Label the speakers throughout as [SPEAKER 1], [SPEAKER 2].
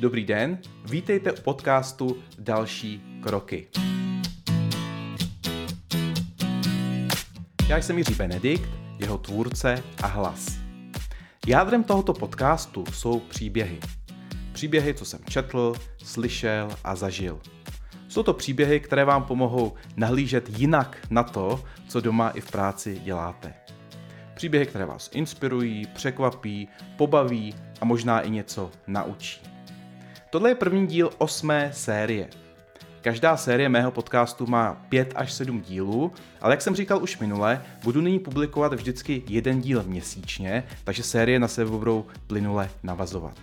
[SPEAKER 1] Dobrý den, vítejte u podcastu Další kroky. Já jsem Jiří Benedikt, jeho tvůrce a hlas. Jádrem tohoto podcastu jsou příběhy. Příběhy, co jsem četl, slyšel a zažil. Jsou to příběhy, které vám pomohou nahlížet jinak na to, co doma i v práci děláte. Příběhy, které vás inspirují, překvapí, pobaví a možná i něco naučí. Tohle je první díl osmé série. Každá série mého podcastu má 5 až 7 dílů, ale jak jsem říkal už minule, budu nyní publikovat vždycky jeden díl měsíčně, takže série na sebe budou plynule navazovat.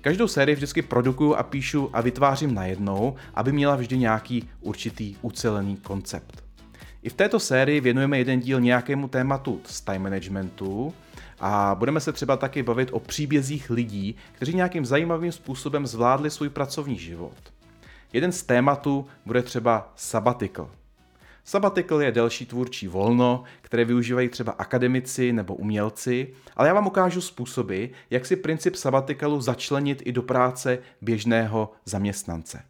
[SPEAKER 1] Každou sérii vždycky produkuju a píšu a vytvářím najednou, aby měla vždy nějaký určitý ucelený koncept. I v této sérii věnujeme jeden díl nějakému tématu z time managementu a budeme se třeba taky bavit o příbězích lidí, kteří nějakým zajímavým způsobem zvládli svůj pracovní život. Jeden z tématů bude třeba sabbatical. Sabbatical je delší tvůrčí volno, které využívají třeba akademici nebo umělci, ale já vám ukážu způsoby, jak si princip sabbaticalu začlenit i do práce běžného zaměstnance.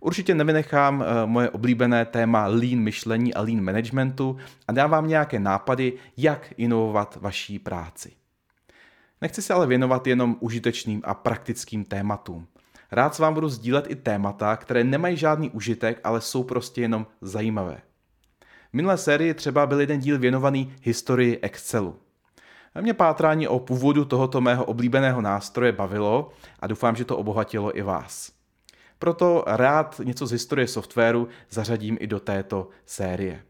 [SPEAKER 1] Určitě nevynechám eh, moje oblíbené téma lean myšlení a lean managementu a dám vám nějaké nápady, jak inovovat vaší práci. Nechci se ale věnovat jenom užitečným a praktickým tématům. Rád s vám budu sdílet i témata, které nemají žádný užitek, ale jsou prostě jenom zajímavé. V minulé sérii třeba byl jeden díl věnovaný historii Excelu. A mě pátrání o původu tohoto mého oblíbeného nástroje bavilo a doufám, že to obohatilo i vás. Proto rád něco z historie softwaru zařadím i do této série.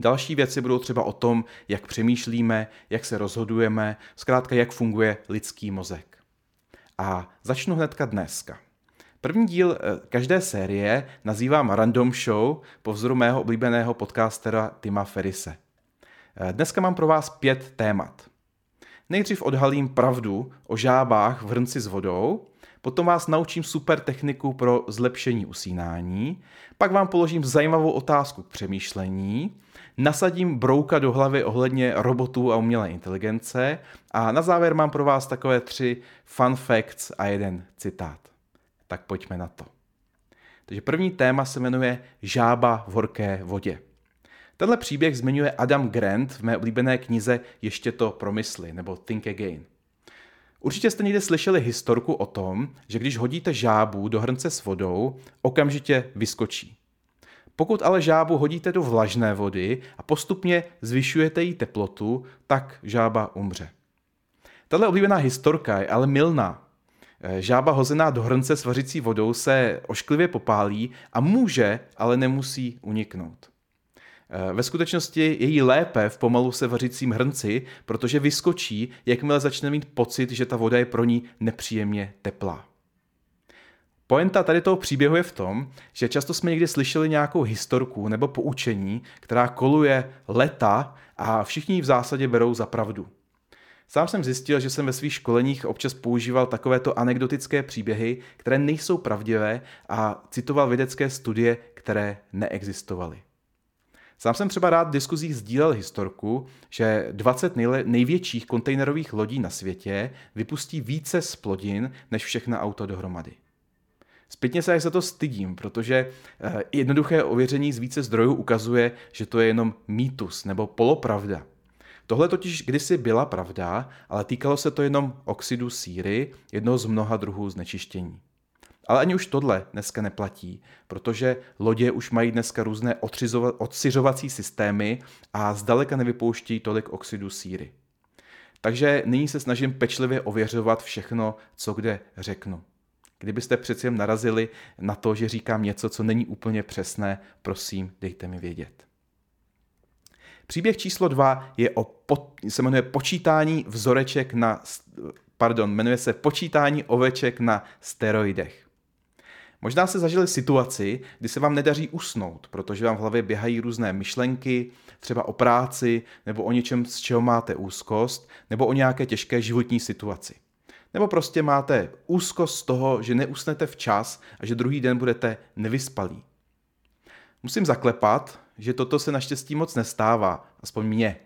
[SPEAKER 1] Další věci budou třeba o tom, jak přemýšlíme, jak se rozhodujeme, zkrátka jak funguje lidský mozek. A začnu hnedka dneska. První díl eh, každé série nazývám Random Show po vzoru mého oblíbeného podcastera Tima Ferise. Eh, dneska mám pro vás pět témat. Nejdřív odhalím pravdu o žábách v hrnci s vodou, potom vás naučím super techniku pro zlepšení usínání, pak vám položím zajímavou otázku k přemýšlení, nasadím brouka do hlavy ohledně robotů a umělé inteligence a na závěr mám pro vás takové tři fun facts a jeden citát. Tak pojďme na to. Takže první téma se jmenuje Žába v horké vodě. Tenhle příběh zmiňuje Adam Grant v mé oblíbené knize Ještě to promysli, nebo Think Again. Určitě jste někde slyšeli historku o tom, že když hodíte žábu do hrnce s vodou, okamžitě vyskočí. Pokud ale žábu hodíte do vlažné vody a postupně zvyšujete její teplotu, tak žába umře. Tato oblíbená historka je ale milná. Žába hozená do hrnce s vařící vodou se ošklivě popálí a může, ale nemusí uniknout. Eh, ve skutečnosti je jí lépe v pomalu se vařícím hrnci, protože vyskočí, jakmile začne mít pocit, že ta voda je pro ní nepříjemně teplá. Poenta tady toho příběhu je v tom, že často jsme někdy slyšeli nějakou historku nebo poučení, která koluje leta a všichni ji v zásadě berou za pravdu. Sám jsem zjistil, že jsem ve svých školeních občas používal takovéto anekdotické příběhy, které nejsou pravdivé a citoval vědecké studie, které neexistovaly. Sám jsem třeba rád v diskuzích sdílel historku, že 20 největších kontejnerových lodí na světě vypustí více splodin než všechna auta dohromady. Zpětně se za to stydím, protože eh, jednoduché ověření z více zdrojů ukazuje, že to je jenom mýtus nebo polopravda. Tohle totiž kdysi byla pravda, ale týkalo se to jenom oxidu síry, jednoho z mnoha druhů znečištění. Ale ani už tohle dneska neplatí, protože lodě už mají dneska různé odsiřovací systémy a zdaleka nevypouští tolik oxidu síry. Takže nyní se snažím pečlivě ověřovat všechno, co kde řeknu. Kdybyste přeci jen narazili na to, že říkám něco, co není úplně přesné, prosím, dejte mi vědět. Příběh číslo dva je o, se jmenuje počítání vzoreček na, pardon, jmenuje se počítání oveček na steroidech. Možná se zažili situaci, kdy se vám nedaří usnout, protože vám v hlavě běhají různé myšlenky, třeba o práci, nebo o něčem, z čeho máte úzkost, nebo o nějaké těžké životní situaci. Nebo prostě máte úzkost z toho, že neusnete včas a že druhý den budete nevyspalí. Musím zaklepat, že toto se naštěstí moc nestává, aspoň mně.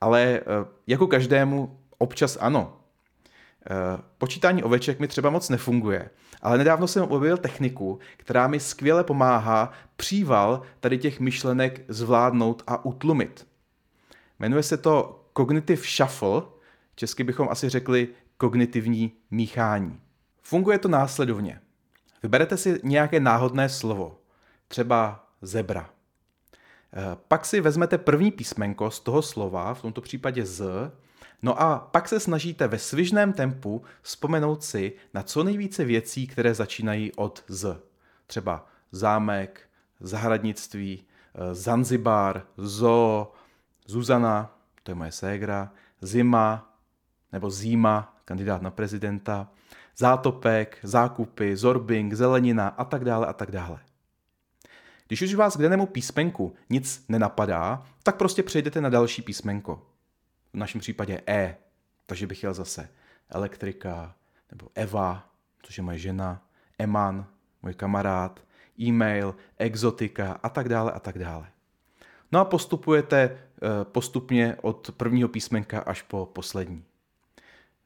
[SPEAKER 1] Ale eh, jako každému občas ano. Počítání oveček mi třeba moc nefunguje, ale nedávno jsem objevil techniku, která mi skvěle pomáhá příval tady těch myšlenek zvládnout a utlumit. Jmenuje se to Cognitive Shuffle, česky bychom asi řekli kognitivní míchání. Funguje to následovně. Vyberete si nějaké náhodné slovo, třeba zebra. Eh, pak si vezmete první písmenko z toho slova, v tomto případě z, no a pak se snažíte ve svižném tempu vzpomenout si na co nejvíce věcí, které začínají od z. Třeba zámek, zahradnictví, eh, Zanzibar, zoo, Zuzana, to je moje ségra, zima nebo zima, kandidát na prezidenta, zátopek, zákupy, zorbing, zelenina a tak dále a tak dále. Když už vás k danému písmenku nic nenapadá, tak prostě přejdete na další písmenko. V našem případě E, takže bych jel zase elektrika, nebo Eva, což je moje žena, Eman, můj kamarád, e-mail, exotika a tak dále a tak dále. No a postupujete eh, postupně od prvního písmenka až po poslední.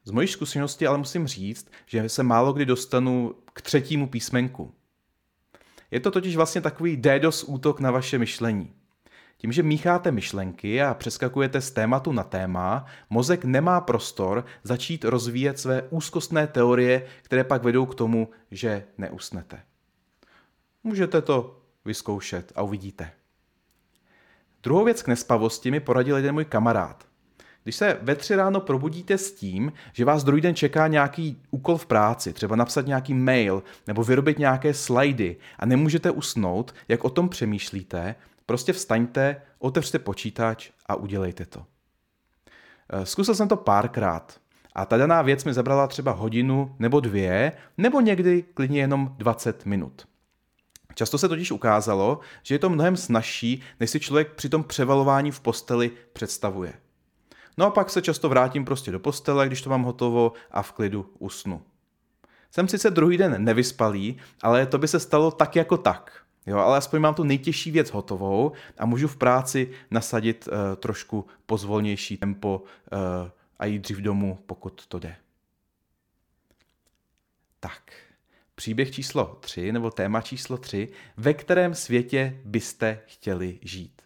[SPEAKER 1] Z mojí zkušenosti ale musím říct, že se málo kdy dostanu k třetímu písmenku. Je to totiž vlastně takový DDoS útok na vaše myšlení. Tím, že mícháte myšlenky a přeskakujete z tématu na téma, mozek nemá prostor začít rozvíjet své úzkostné teorie, které pak vedou k tomu, že neusnete. Můžete to vyzkoušet a uvidíte. Druhou věc k nespavosti mi poradil jeden můj kamarád. Když se ve tři ráno probudíte s tím, že vás druhý den čeká nějaký úkol v práci, třeba napsat nějaký mail nebo vyrobit nějaké slajdy a nemůžete usnout, jak o tom přemýšlíte, prostě vstaňte, otevřte počítač a udělejte to. Eh, zkusil jsem to párkrát a ta daná věc mi zabrala třeba hodinu nebo dvě, nebo někdy klidně jenom 20 minut. Často se totiž ukázalo, že je to mnohem snažší, než si člověk při tom převalování v posteli představuje. No a pak se často vrátím prostě do postele, když to mám hotovo a v klidu usnu. Jsem sice druhý den nevyspalý, ale to by se stalo tak jako tak. Jo, ale aspoň mám tu nejtěžší věc hotovou a můžu v práci nasadit uh, trošku pozvolnější tempo uh, a jít dřív domů, pokud to jde. Tak, příběh číslo 3 nebo téma číslo 3, ve kterém světě byste chtěli žít.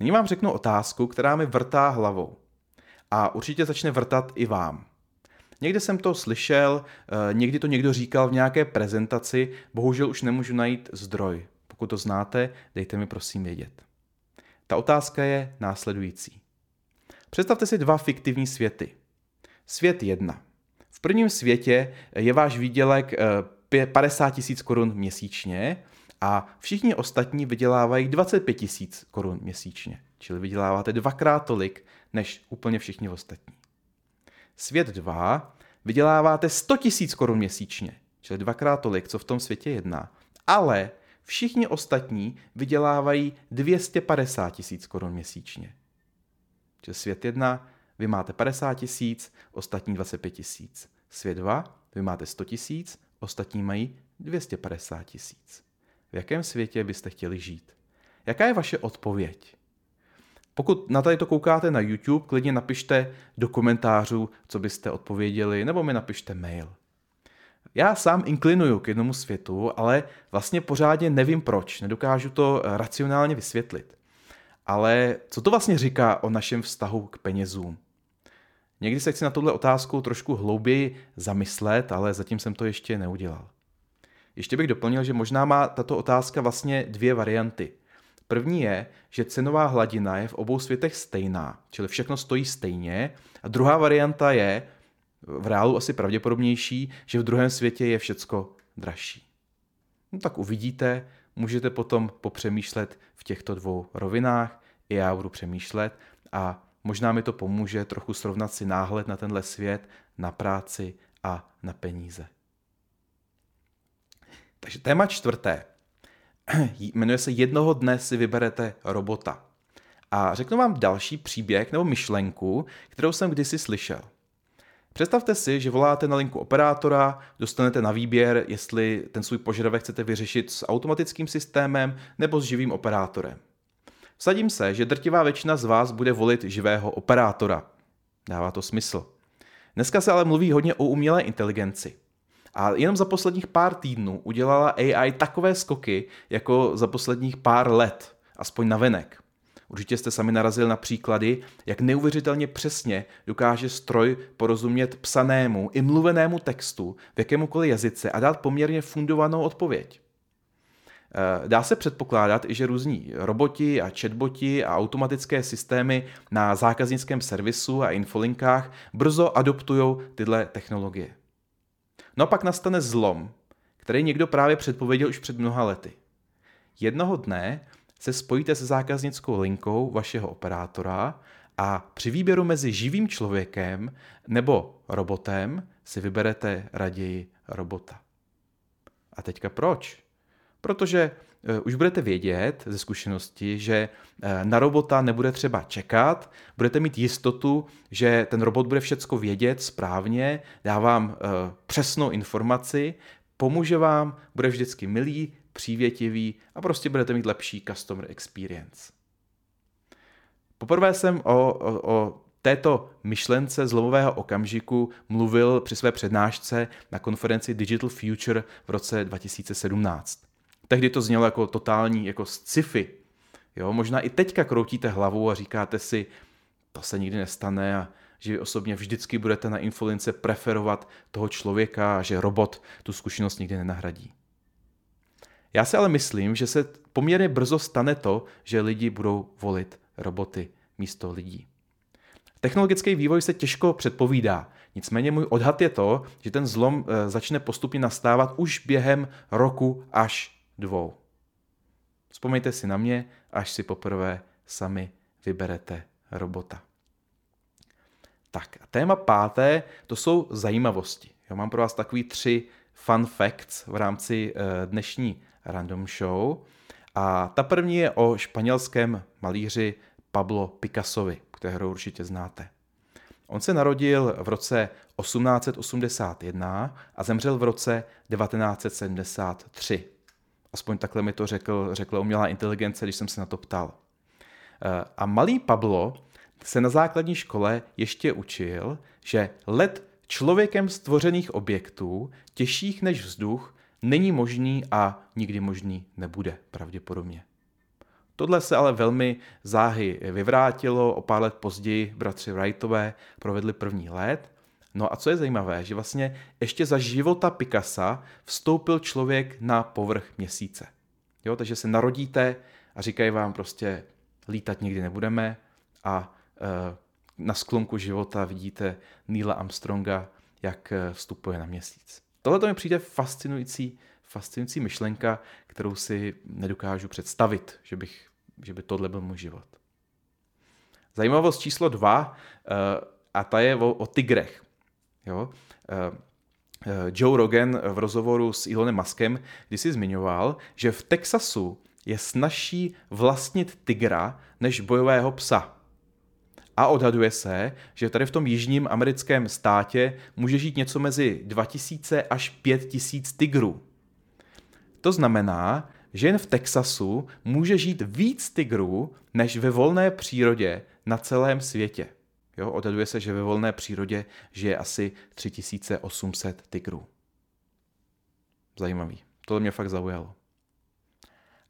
[SPEAKER 1] Nyní vám řeknu otázku, která mi vrtá hlavou a určitě začne vrtat i vám. Někde jsem to slyšel, eh, někdy to někdo říkal v nějaké prezentaci, bohužel už nemůžu najít zdroj. Pokud to znáte, dejte mi prosím vědět. Ta otázka je následující. Představte si dva fiktivní světy. Svět 1. V prvním světě je váš výdělek 50 eh, tisíc korun měsíčně a všichni ostatní vydělávají 25 tisíc korun měsíčně. Čili vyděláváte dvakrát tolik než úplně všichni ostatní. Svět 2 vyděláváte 100 tisíc korun měsíčně, čili dvakrát tolik, co v tom světě jedna, ale všichni ostatní vydělávají 250 tisíc korun měsíčně. Čili svět 1, vy máte 50 tisíc, ostatní 25 tisíc. Svět 2, vy máte 100 tisíc, ostatní mají 250 tisíc. V jakém světě byste chtěli žít? Jaká je vaše odpověď? Pokud na tady to koukáte na YouTube, klidně napište do komentářů, co byste odpověděli, nebo mi napište mail. Já sám inklinuju k jednomu světu, ale vlastně pořádně nevím proč, nedokážu to racionálně vysvětlit. Ale co to vlastně říká o našem vztahu k penězům? Někdy se chci na tuhle otázku trošku hlouběji zamyslet, ale zatím jsem to ještě neudělal. Ještě bych doplnil, že možná má tato otázka vlastně dvě varianty – První je, že cenová hladina je v obou světech stejná, čili všechno stojí stejně. A druhá varianta je, v reálu asi pravděpodobnější, že v druhém světě je všecko dražší. No tak uvidíte, můžete potom popřemýšlet v těchto dvou rovinách, i já budu přemýšlet a možná mi to pomůže trochu srovnat si náhled na tenhle svět, na práci a na peníze. Takže téma čtvrté. jmenuje se Jednoho dne si vyberete robota. A řeknu vám další příběh nebo myšlenku, kterou jsem kdysi slyšel. Představte si, že voláte na linku operátora, dostanete na výběr, jestli ten svůj požadavek chcete vyřešit s automatickým systémem nebo s živým operátorem. Vsadím se, že drtivá většina z vás bude volit živého operátora. Dává to smysl. Dneska se ale mluví hodně o umělé inteligenci. A jenom za posledních pár týdnů udělala AI takové skoky, jako za posledních pár let, aspoň na venek. Určitě jste sami narazili na příklady, jak neuvěřitelně přesně dokáže stroj porozumět psanému i mluvenému textu v jakémukoliv jazyce a dát poměrně fundovanou odpověď. Eh, dá se předpokládat i, že různí roboti a chatboti a automatické systémy na zákaznickém servisu a infolinkách brzo adoptují tyhle technologie. No a pak nastane zlom, který někdo právě předpověděl už před mnoha lety. Jednoho dne se spojíte se zákaznickou linkou vašeho operátora a při výběru mezi živým člověkem nebo robotem si vyberete raději robota. A teďka proč? Protože eh, už budete vědět ze zkušenosti, že eh, na robota nebude třeba čekat, budete mít jistotu, že ten robot bude všecko vědět správně, dá vám eh, přesnou informaci, pomůže vám, bude vždycky milý, přívětivý a prostě budete mít lepší customer experience. Poprvé jsem o, o, o této myšlence zlomového okamžiku mluvil při své přednášce na konferenci Digital Future v roce 2017. Tehdy to znělo jako totální jako sci-fi. Jo, možná i teďka kroutíte hlavu a říkáte si, to se nikdy nestane a že vy osobně vždycky budete na infolince preferovat toho člověka a že robot tu zkušenost nikdy nenahradí. Já si ale myslím, že se poměrně brzo stane to, že lidi budou volit roboty místo lidí. Technologický vývoj se těžko předpovídá, nicméně můj odhad je to, že ten zlom eh, začne postupně nastávat už během roku až dvou. Vzpomeňte si na mě, až si poprvé sami vyberete robota. Tak a téma páté, to jsou zajímavosti. Já mám pro vás takový tři fun facts v rámci eh, dnešní random show. A ta první je o španělském malíři Pablo Picassovi, kterého určitě znáte. On se narodil v roce 1881 a zemřel v roce 1973. Aspoň takhle mi to řekl, řekla umělá inteligence, když jsem se na to ptal. Eh, a malý Pablo se na základní škole ještě učil, že let člověkem stvořených objektů, těžších než vzduch, není možný a nikdy možný nebude pravděpodobně. Tohle se ale velmi záhy vyvrátilo, o pár let později bratři Wrightové provedli první let. No a co je zajímavé, že vlastně ještě za života Picasa vstoupil člověk na povrch měsíce. Jo, takže se narodíte a říkají vám prostě lítat nikdy nebudeme a e, na sklonku života vidíte Neila Armstronga, jak e, vstupuje na měsíc. Tohle to mi přijde fascinující, fascinující myšlenka, kterou si nedokážu představit, že, bych, že by tohle byl můj život. Zajímavost číslo dva, eh, a ta je o, o tigrech. Jo? Eh, eh, Joe Rogan v rozhovoru s Elonem Muskem když si zmiňoval, že v Texasu je snažší vlastnit tigra než bojového psa. A odhaduje se, že tady v tom jižním americkém státě může žít něco mezi 2000 až 5000 tigrů. To znamená, že jen v Texasu může žít víc tigrů než ve volné přírodě na celém světě. Jo, odhaduje se, že ve volné přírodě žije asi 3800 tigrů. Zajímavý. To mě fakt zaujalo.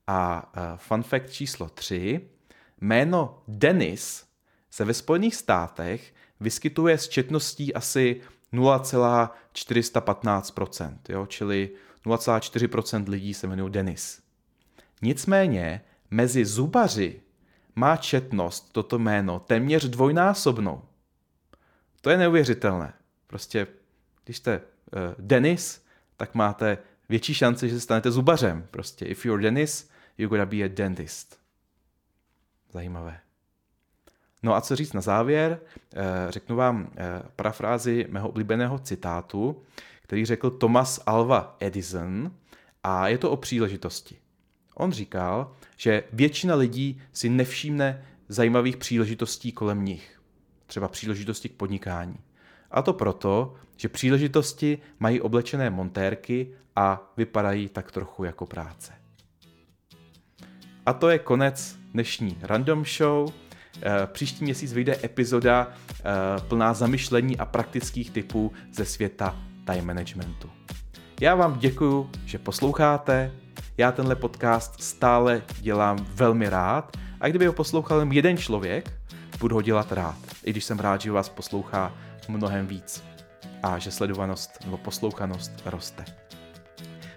[SPEAKER 1] A uh, fun fact číslo 3. Jméno Dennis se ve Spojených státech vyskytuje s četností asi 0,415%, jo? čili 0,4% lidí se jmenují Denis. Nicméně mezi zubaři má četnost toto jméno téměř dvojnásobnou. To je neuvěřitelné. Prostě, když jste uh, Denis, tak máte větší šanci, že se stanete zubařem. Prostě, if you're Denis, you're gonna be a dentist. Zajímavé. No a co říct na závěr? Eh, řeknu vám eh, parafrázi mého oblíbeného citátu, který řekl Thomas Alva Edison a je to o příležitosti. On říkal, že většina lidí si nevšimne zajímavých příležitostí kolem nich. Třeba příležitosti k podnikání. A to proto, že příležitosti mají oblečené montérky a vypadají tak trochu jako práce. A to je konec dnešní Random Show. Příští měsíc vyjde epizoda plná zamyšlení a praktických typů ze světa time managementu. Já vám děkuju, že posloucháte. Já tenhle podcast stále dělám velmi rád a kdyby ho poslouchal jen jeden člověk, budu ho dělat rád. I když jsem rád, že vás poslouchá mnohem víc a že sledovanost nebo poslouchanost roste.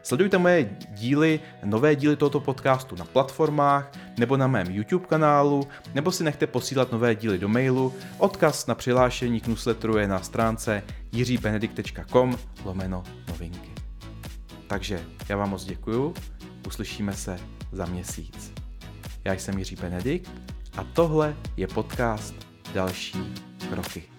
[SPEAKER 1] Sledujte moje díly, nové díly tohoto podcastu na platformách nebo na mém YouTube kanálu, nebo si nechte posílat nové díly do mailu. Odkaz na přihlášení k newsletteru je na stránce jiříbenedikt.com lomeno novinky. Takže já vám moc děkuju, uslyšíme se za měsíc. Já jsem Jiří Benedikt a tohle je podcast Další kroky.